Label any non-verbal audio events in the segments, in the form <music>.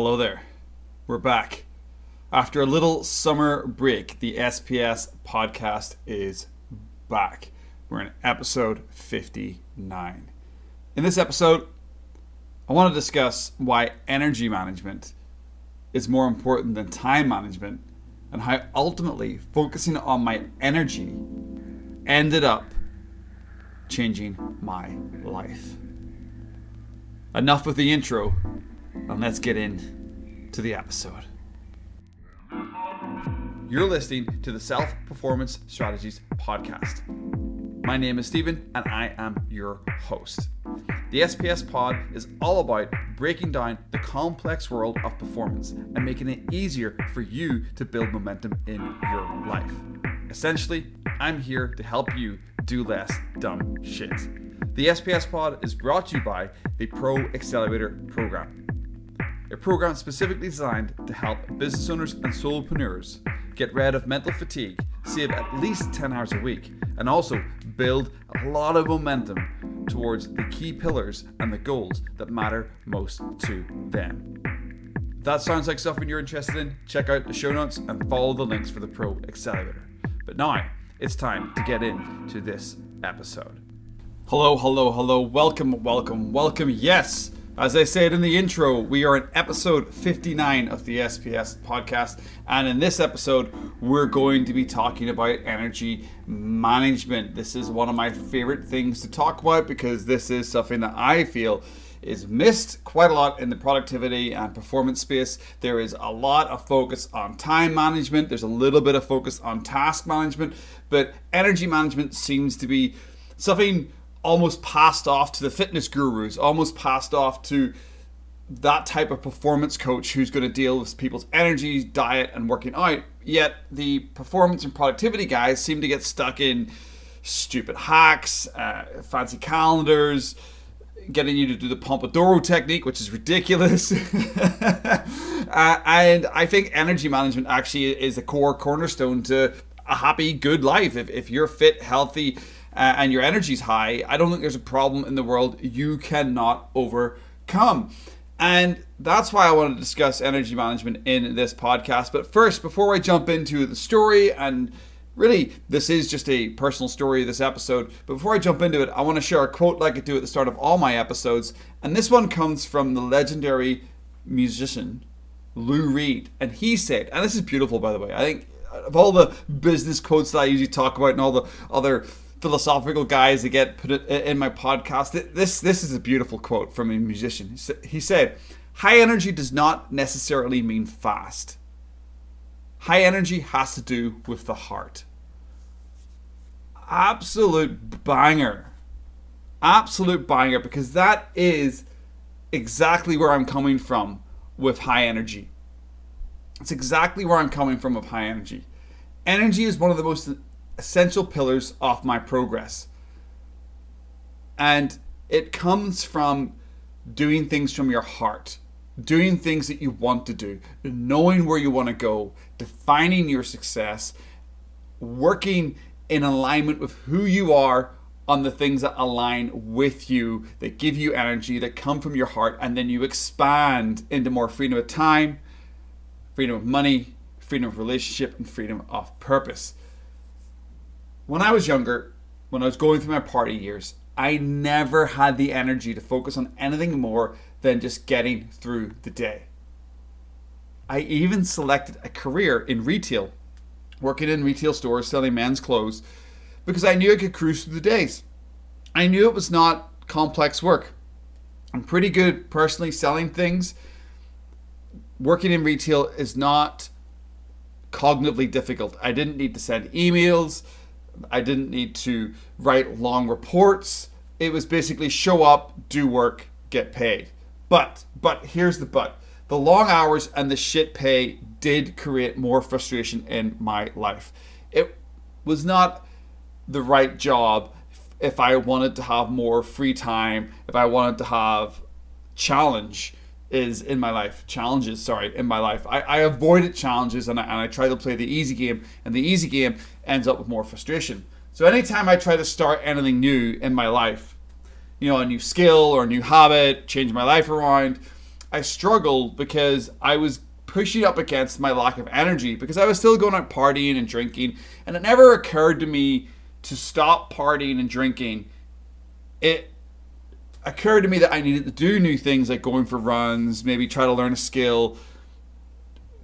Hello there. We're back. After a little summer break, the SPS podcast is back. We're in episode 59. In this episode, I want to discuss why energy management is more important than time management and how ultimately focusing on my energy ended up changing my life. Enough with the intro, and let's get in to the episode. You're listening to the Self Performance Strategies Podcast. My name is Stephen, and I am your host. The SPS Pod is all about breaking down the complex world of performance and making it easier for you to build momentum in your life. Essentially, I'm here to help you do less dumb shit. The SPS Pod is brought to you by the Pro Accelerator Program, a program specifically designed to help business owners and solopreneurs get rid of mental fatigue, save at least 10 hours a week, and also build a lot of momentum towards the key pillars and the goals that matter most to them. If that sounds like something you're interested in, check out the show notes and follow the links for the Pro Accelerator. But now it's time to get into this episode. Hello, hello, hello, welcome, welcome, welcome. Yes, as I said in the intro, we are in episode 59 of the SPS podcast. And in this episode, we're going to be talking about energy management. This is one of my favorite things to talk about because this is something that I feel is missed quite a lot in the productivity and performance space. There is a lot of focus on time management, there's a little bit of focus on task management, but energy management seems to be something almost passed off to the fitness gurus, almost passed off to that type of performance coach who's going to deal with people's energy, diet, and working out. Yet the performance and productivity guys seem to get stuck in stupid hacks, uh, fancy calendars, getting you to do the Pomodoro technique, which is ridiculous. <laughs> uh, and I think energy management actually is the core cornerstone to a happy, good life. If, if you're fit, healthy, uh, and your energy's high, I don't think there's a problem in the world you cannot overcome. And that's why I want to discuss energy management in this podcast. But first, before I jump into the story, and really this is just a personal story this episode, but before I jump into it, I want to share a quote like I do at the start of all my episodes. And this one comes from the legendary musician Lou Reed. And he said, and this is beautiful by the way, I think of all the business quotes that I usually talk about and all the other philosophical guys that get put in my podcast. This this is a beautiful quote from a musician. He said, "High energy does not necessarily mean fast. High energy has to do with the heart." Absolute banger. Absolute banger because that is exactly where I'm coming from with high energy. It's exactly where I'm coming from with high energy. Energy is one of the most essential pillars of my progress. And it comes from doing things from your heart, doing things that you want to do, knowing where you want to go, defining your success, working in alignment with who you are on the things that align with you, that give you energy, that come from your heart, and then you expand into more freedom of time, freedom of money, freedom of relationship, and freedom of purpose when I was younger, when I was going through my party years, I never had the energy to focus on anything more than just getting through the day. I even selected a career in retail, working in retail stores selling men's clothes, because I knew I could cruise through the days. I knew it was not complex work. I'm pretty good personally selling things. Working in retail is not cognitively difficult. I didn't need to send emails. I didn't need to write long reports. It was basically show up, do work, get paid. But, but here's the but. The long hours and the shit pay did create more frustration in my life. It was not the right job if I wanted to have more free time, if I wanted to have challenge is in my life challenges sorry in my life i, I avoided challenges and I, and I try to play the easy game and the easy game ends up with more frustration so anytime i try to start anything new in my life you know a new skill or a new habit change my life around I struggled because I was pushing up against my lack of energy because I was still going out partying and drinking, and it never occurred to me to stop partying and drinking. It occurred to me that I needed to do new things like going for runs, maybe try to learn a skill,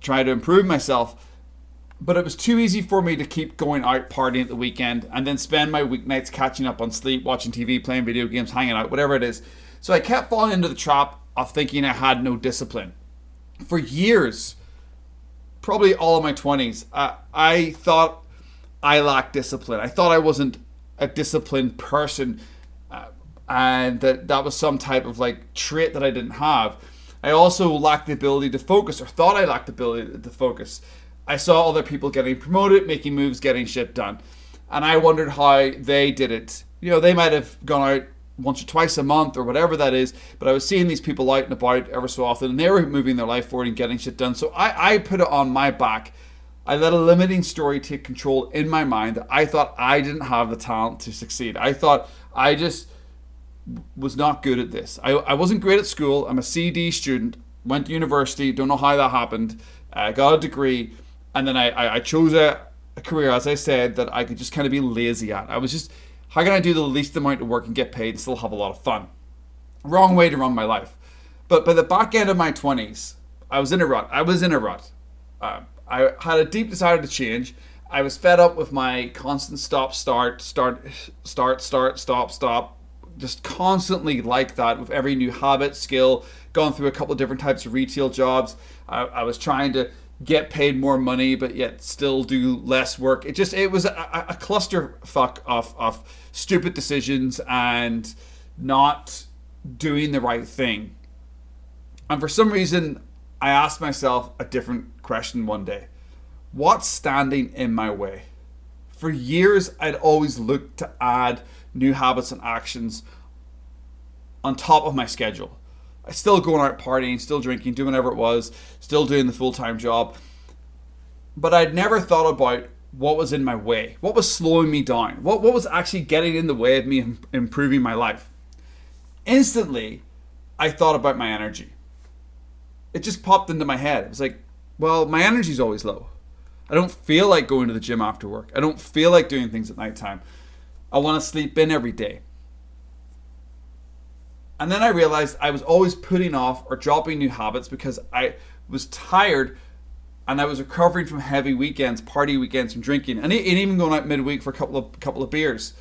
try to improve myself. But it was too easy for me to keep going out partying at the weekend and then spend my weeknights catching up on sleep, watching TV, playing video games, hanging out, whatever it is. So I kept falling into the trap of thinking I had no discipline. For years, probably all of my 20s, I, I thought I lacked discipline. I thought I wasn't a disciplined person and that that was some type of like trait that I didn't have. I also lacked the ability to focus or thought I lacked the ability to focus. I saw other people getting promoted, making moves, getting shit done. And I wondered how they did it. You know, they might have gone out once or twice a month or whatever that is. But I was seeing these people out and about ever so often, and they were moving their life forward and getting shit done. So I, I put it on my back. I let a limiting story take control in my mind that I thought I didn't have the talent to succeed. I thought I just was not good at this. I, I wasn't great at school. I'm a CD student, went to university, don't know how that happened, I got a degree, and then I, I, I chose a, a career, as I said, that I could just kind of be lazy at. I was just how can I do the least amount of work and get paid and still have a lot of fun? Wrong way to run my life. But by the back end of my 20s, I was in a rut. I was in a rut. Uh, I had a deep desire to change. I was fed up with my constant stop, start, start, <sighs> start, start, stop, stop. Just constantly like that with every new habit, skill, gone through a couple of different types of retail jobs. I, I was trying to get paid more money but yet still do less work. It just it was a, a cluster fuck of of stupid decisions and not doing the right thing. And for some reason, I asked myself a different question one day. What's standing in my way? For years, I'd always looked to add new habits and actions on top of my schedule. I still going out partying, still drinking, doing whatever it was, still doing the full time job. But I'd never thought about what was in my way, what was slowing me down, what, what was actually getting in the way of me improving my life. Instantly, I thought about my energy. It just popped into my head. It was like, well, my energy's always low. I don't feel like going to the gym after work. I don't feel like doing things at nighttime. I want to sleep in every day. And then I realized I was always putting off or dropping new habits because I was tired and I was recovering from heavy weekends, party weekends from drinking, and even going out midweek for a couple of couple of beers.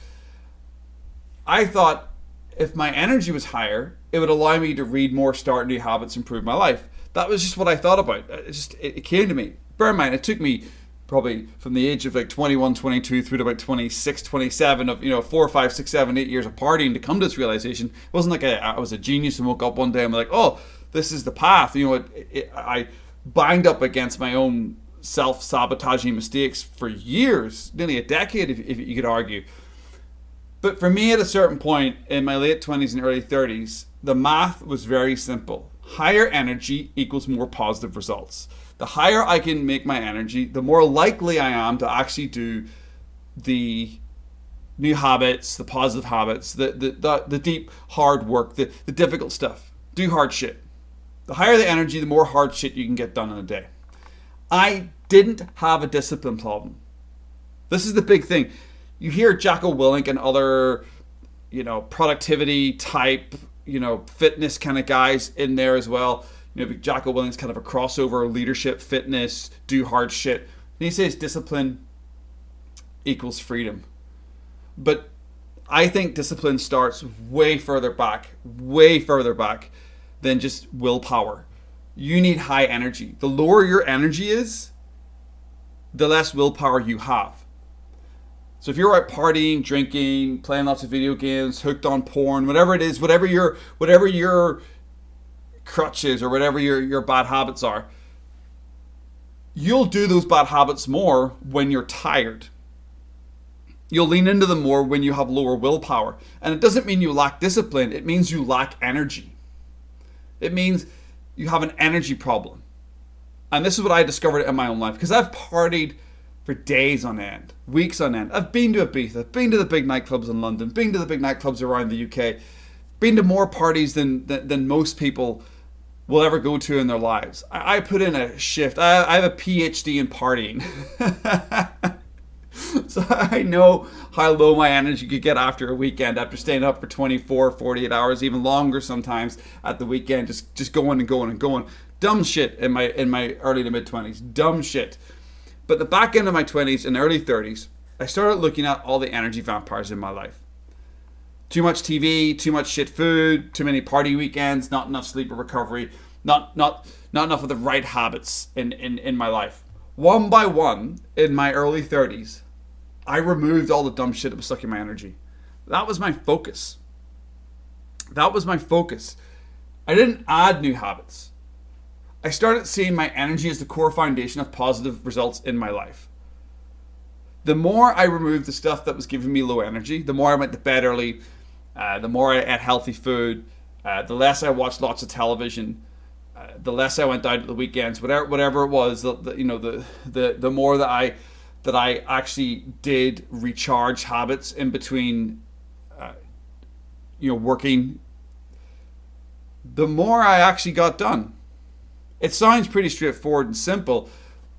I thought if my energy was higher, it would allow me to read more, start new habits, improve my life. That was just what I thought about. It just it came to me. Bear in mind, it took me probably from the age of like 21 22 through to about 26 27 of you know four five six seven eight years of partying to come to this realization. It wasn't like I, I was a genius and woke up one day and I'm like oh this is the path. You know it, it, i banged up against my own self-sabotaging mistakes for years nearly a decade if, if you could argue. But for me at a certain point in my late 20s and early 30s the math was very simple. Higher energy equals more positive results the higher I can make my energy, the more likely I am to actually do the new habits, the positive habits, the the, the, the deep hard work, the, the difficult stuff. Do hard shit. The higher the energy, the more hard shit you can get done in a day. I didn't have a discipline problem. This is the big thing. You hear Jocko Willink and other, you know, productivity type, you know, fitness kind of guys in there as well you know, Jocko Willink's kind of a crossover leadership, fitness, do hard shit. And he says discipline equals freedom. But I think discipline starts way further back, way further back than just willpower. You need high energy. The lower your energy is, the less willpower you have. So if you're out partying, drinking, playing lots of video games, hooked on porn, whatever it is, whatever your whatever your crutches or whatever your, your bad habits are, you'll do those bad habits more when you're tired. You'll lean into them more when you have lower willpower. And it doesn't mean you lack discipline, it means you lack energy. It means you have an energy problem. And this is what I discovered in my own life because I've partied for days on end, weeks on end. I've been to Ibiza, I've been to the big nightclubs in London, been to the big nightclubs around the UK, been to more parties than, than, than most people will ever go to in their lives. I, I put in a shift. I, I have a PhD in partying. <laughs> so I know how low my energy could get after a weekend, after staying up for 24, 48 hours, even longer sometimes at the weekend, just just going and going and going. Dumb shit in my in my early to mid 20s. Dumb shit. But the back end of my 20s and early 30s, I started looking at all the energy vampires in my life. Too much TV, too much shit food, too many party weekends, not enough sleep or recovery, not not not enough of the right habits in, in, in my life. One by one, in my early 30s, I removed all the dumb shit that was sucking my energy. That was my focus. That was my focus. I didn't add new habits. I started seeing my energy as the core foundation of positive results in my life. The more I removed the stuff that was giving me low energy, the more I went to bed early, uh, the more I ate healthy food, uh, the less I watched lots of television, uh, the less I went out at the weekends, whatever whatever it was, the, the, you know, the, the the more that I that I actually did recharge habits in between, uh, you know, working, the more I actually got done. It sounds pretty straightforward and simple,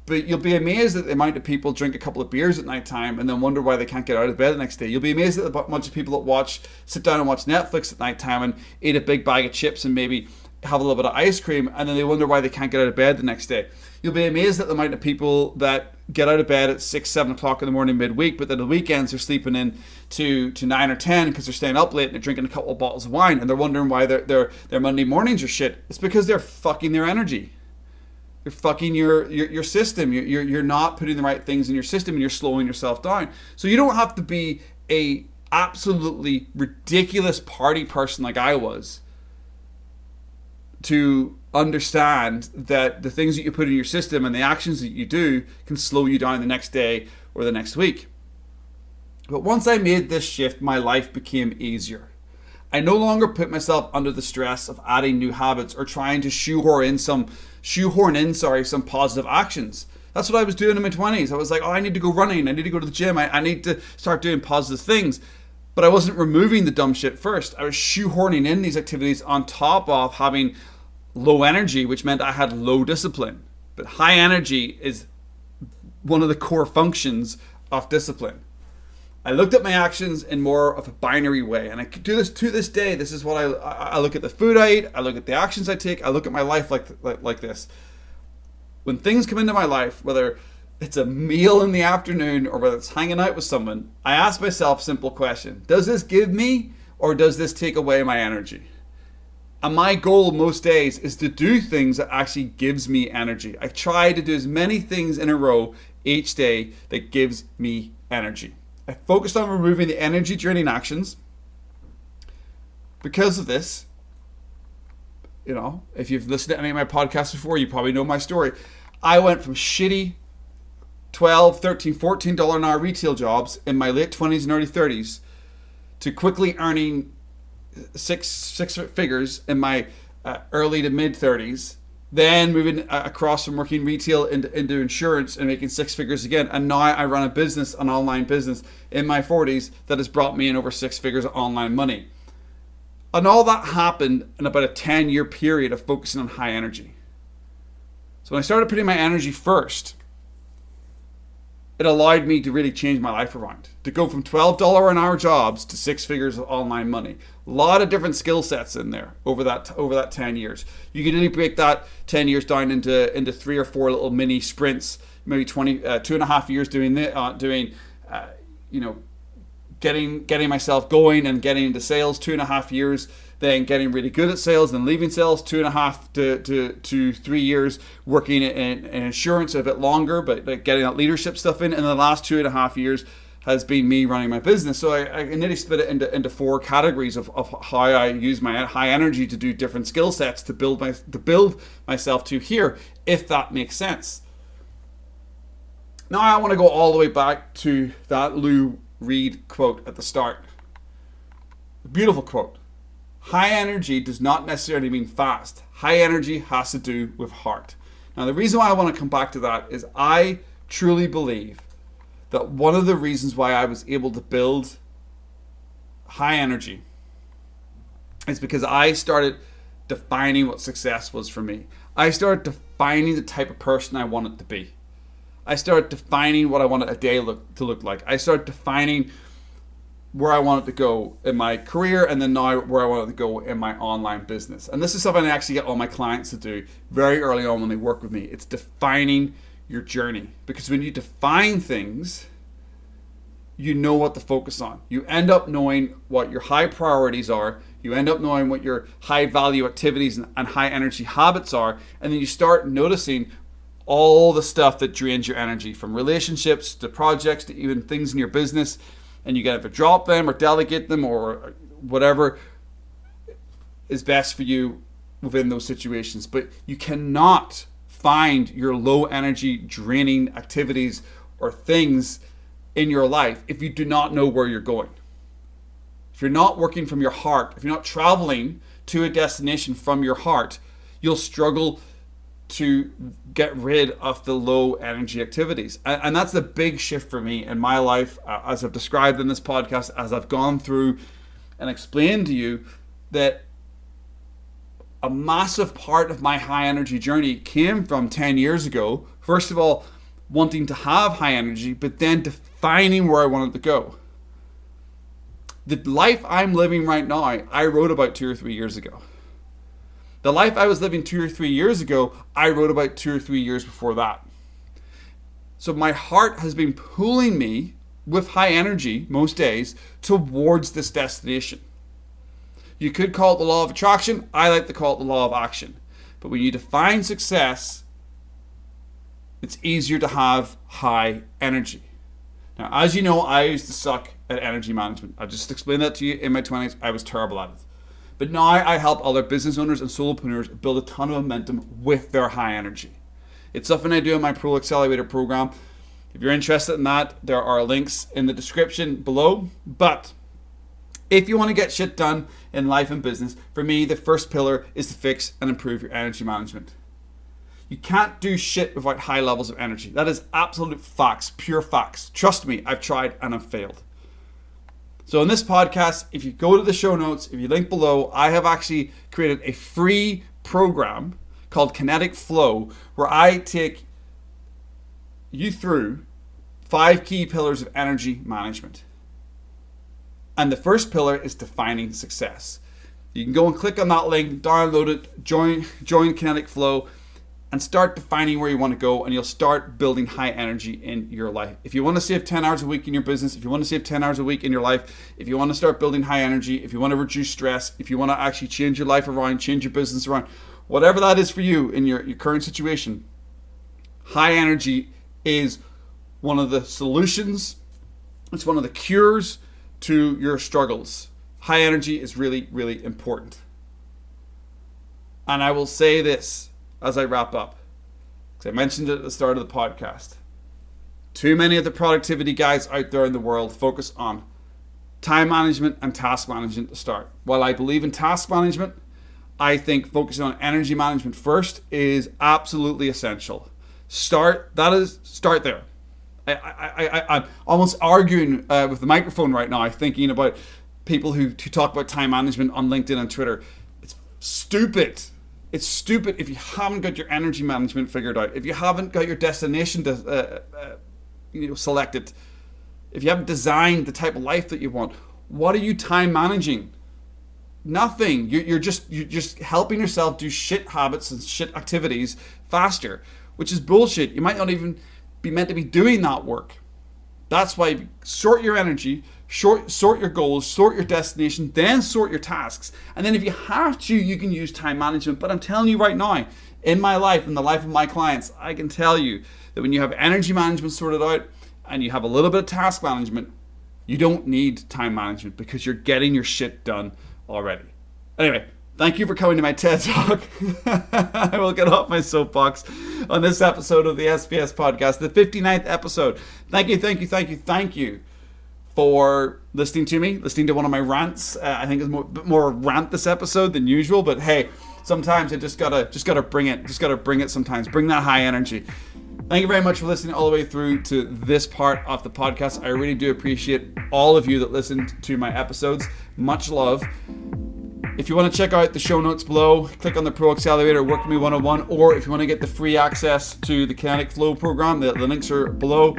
but you'll be amazed at the amount of people drink a couple of beers at night time and then wonder why they can't get out of bed the next day. You'll be amazed at the bunch of people that watch, sit down and watch Netflix at night time and eat a big bag of chips and maybe have a little bit of ice cream and then they wonder why they can't get out of bed the next day. You'll be amazed at the amount of people that get out of bed at six, seven o'clock in the morning midweek, but then the weekends they're sleeping in to, to nine or ten because they're staying up late and they're drinking a couple of bottles of wine and they're wondering why their their their Monday mornings are shit. It's because they're fucking their energy. You're fucking your your, your system. You're, you're you're not putting the right things in your system and you're slowing yourself down. So you don't have to be a absolutely ridiculous party person like I was to understand that the things that you put in your system and the actions that you do can slow you down the next day or the next week. But once I made this shift, my life became easier. I no longer put myself under the stress of adding new habits or trying to shoehorn in some shoehorn in, sorry, some positive actions. That's what I was doing in my 20s. I was like, oh, I need to go running. I need to go to the gym. I, I need to start doing positive things. But I wasn't removing the dumb shit first. I was shoehorning in these activities on top of having low energy, which meant I had low discipline. But high energy is one of the core functions of discipline. I looked at my actions in more of a binary way, and I do this to this day. This is what I I look at the food I eat, I look at the actions I take, I look at my life like like, like this. When things come into my life, whether it's a meal in the afternoon or whether it's hanging out with someone, I ask myself simple question: Does this give me or does this take away my energy? And my goal most days is to do things that actually gives me energy. I try to do as many things in a row each day that gives me energy. I focused on removing the energy draining actions. Because of this, you know, if you've listened to any of my podcasts before, you probably know my story. I went from shitty 12, 13, 14 dollar an hour retail jobs in my late 20s and early 30s to quickly earning six six figures in my uh, early to mid 30s then moving uh, across from working retail into, into insurance and making six figures again. And now i run a business an online business in my 40s that has brought me in over six figures of online money. And all that happened in about a 10 year period of focusing on high energy. So when i started putting my energy first it allowed me to really change my life around. To go from $12 an hour jobs to six figures of online money. A lot of different skill sets in there over that over that 10 years. You can really break that 10 years down into into three or four little mini sprints, maybe 20, uh, two and a half years doing the, uh, doing, uh, you know, getting getting myself going and getting into sales, two and a half years then getting really good at sales, then leaving sales two and a half to, to, to three years, working in, in insurance a bit longer, but like getting that leadership stuff in. And the last two and a half years has been me running my business. So I, I nearly split it into, into four categories of, of how I use my high energy to do different skill sets to build my to build myself to here, if that makes sense. Now I want to go all the way back to that Lou Reed quote at the start. Beautiful quote. High energy does not necessarily mean fast. High energy has to do with heart. Now, the reason why I want to come back to that is I truly believe that one of the reasons why I was able to build high energy is because I started defining what success was for me. I started defining the type of person I wanted to be. I started defining what I wanted a day look, to look like. I started defining where I wanted to go in my career and then now where I wanted to go in my online business. And this is something I actually get all my clients to do very early on when they work with me. It's defining your journey. Because when you define things, you know what to focus on. You end up knowing what your high priorities are. You end up knowing what your high value activities and high energy habits are. And then you start noticing all the stuff that drains your energy from relationships to projects to even things in your business and you got to drop them or delegate them or uh, whatever is best for you within those situations. But you cannot find your low energy draining activities or things in your life if you do not know where you're going. If you're not working from your heart, if you're not traveling to a destination from your heart, you'll struggle to get rid of the low energy activities. And, and, that's the big shift for me in my life, uh, as I've described in this podcast, as I've gone through and explained to you that a massive part of my high energy journey came from 10 years ago. First of all, wanting to have high energy, but then defining where I wanted to go. The life I'm living right now, I wrote about two or three years ago. The life I was living two or three years ago, I wrote about two or three years before that. So my heart has been pulling me with high energy most days towards this destination. You could call it the law of attraction. I like to call it the law of action. But when you define success, it's easier to have high energy. Now, as you know, I used to suck at energy management. I just explained that to you in my 20s. I was terrible at it. But now I help other business owners and solopreneurs build a ton of momentum with their high energy. It's something I do in my Pro Accelerator program. If you're interested in that, there are links in the description below. But if you want to get shit done in life and business, for me, the first pillar is to fix and improve your energy management. You can't do shit without high levels of energy. That is absolute facts, pure facts. Trust me, I've tried and I've failed. So, in this podcast, if you go to the show notes, if you link below, I have actually created a free program called Kinetic Flow where I take you through five key pillars of energy management. And the first pillar is defining success. You can go and click on that link, download it, join join Kinetic Flow and start defining where you want to go and you'll start building high energy in your life. If you want to save 10 hours a week in your business, if you want to save 10 hours a week in your life, if you want to start building high energy, if you want to reduce stress, if you want to actually change your life around, change your business around, whatever that is for you in your, your current situation, high energy is one of the solutions, it's one of the cures to your struggles. High energy is really, really important. And I will say this as I wrap up. Because I mentioned it at the start of the podcast. Too many of the productivity guys out there in the world focus on time management and task management to start. While I believe in task management, I think focusing on energy management first is absolutely essential. Start that is start there. I, I, I, I'm almost arguing uh, with the microphone right now, thinking about people who, who talk about time management on LinkedIn and Twitter. It's stupid. It's stupid if you haven't got your energy management figured out, if you haven't got your destination to, uh, uh, you know, selected, if you haven't designed the type of life that you want. What are you time managing? Nothing. You're, you're just you're just helping yourself do shit habits and shit activities faster, which is bullshit. You might not even be meant to be doing that work. That's why sort your energy, Short, sort your goals, sort your destination, then sort your tasks. And then if you have to, you can use time management. But I'm telling you right now, in my life, in the life of my clients, I can tell you that when you have energy management sorted out and you have a little bit of task management, you don't need time management because you're getting your shit done already. Anyway, thank you for coming to my TED Talk. <laughs> I will get off my soapbox on this episode of the SPS podcast, the 59th episode. Thank you, thank you, thank you, thank you for listening to me, listening to one of my rants. Uh, I think it's more, more rant this episode than usual, but hey, sometimes I just gotta just gotta bring it, just gotta bring it. Sometimes bring that high energy. Thank you very much for listening all the way through to this part of the podcast. I really do appreciate all of you that listened to my episodes. Much love. If you want to check out the show notes below, click on the Pro Accelerator Work With Me 101, or if you want to get the free access to the Kinetic Flow program, the, the links are below.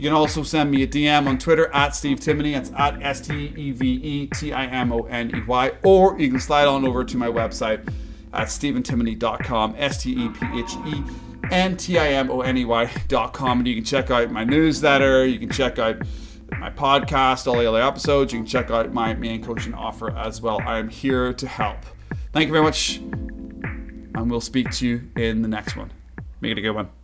You can also send me a DM on Twitter at Steve Timoney. That's at S T E V E T I M O N E Y. Or you can slide on over to my website at stephentimoney.com. S T E P H E N T I M O N E Y.com. And you can check out my newsletter. You can check out my podcast, all the other episodes. You can check out my main coaching offer as well. I am here to help. Thank you very much. And we'll speak to you in the next one. Make it a good one.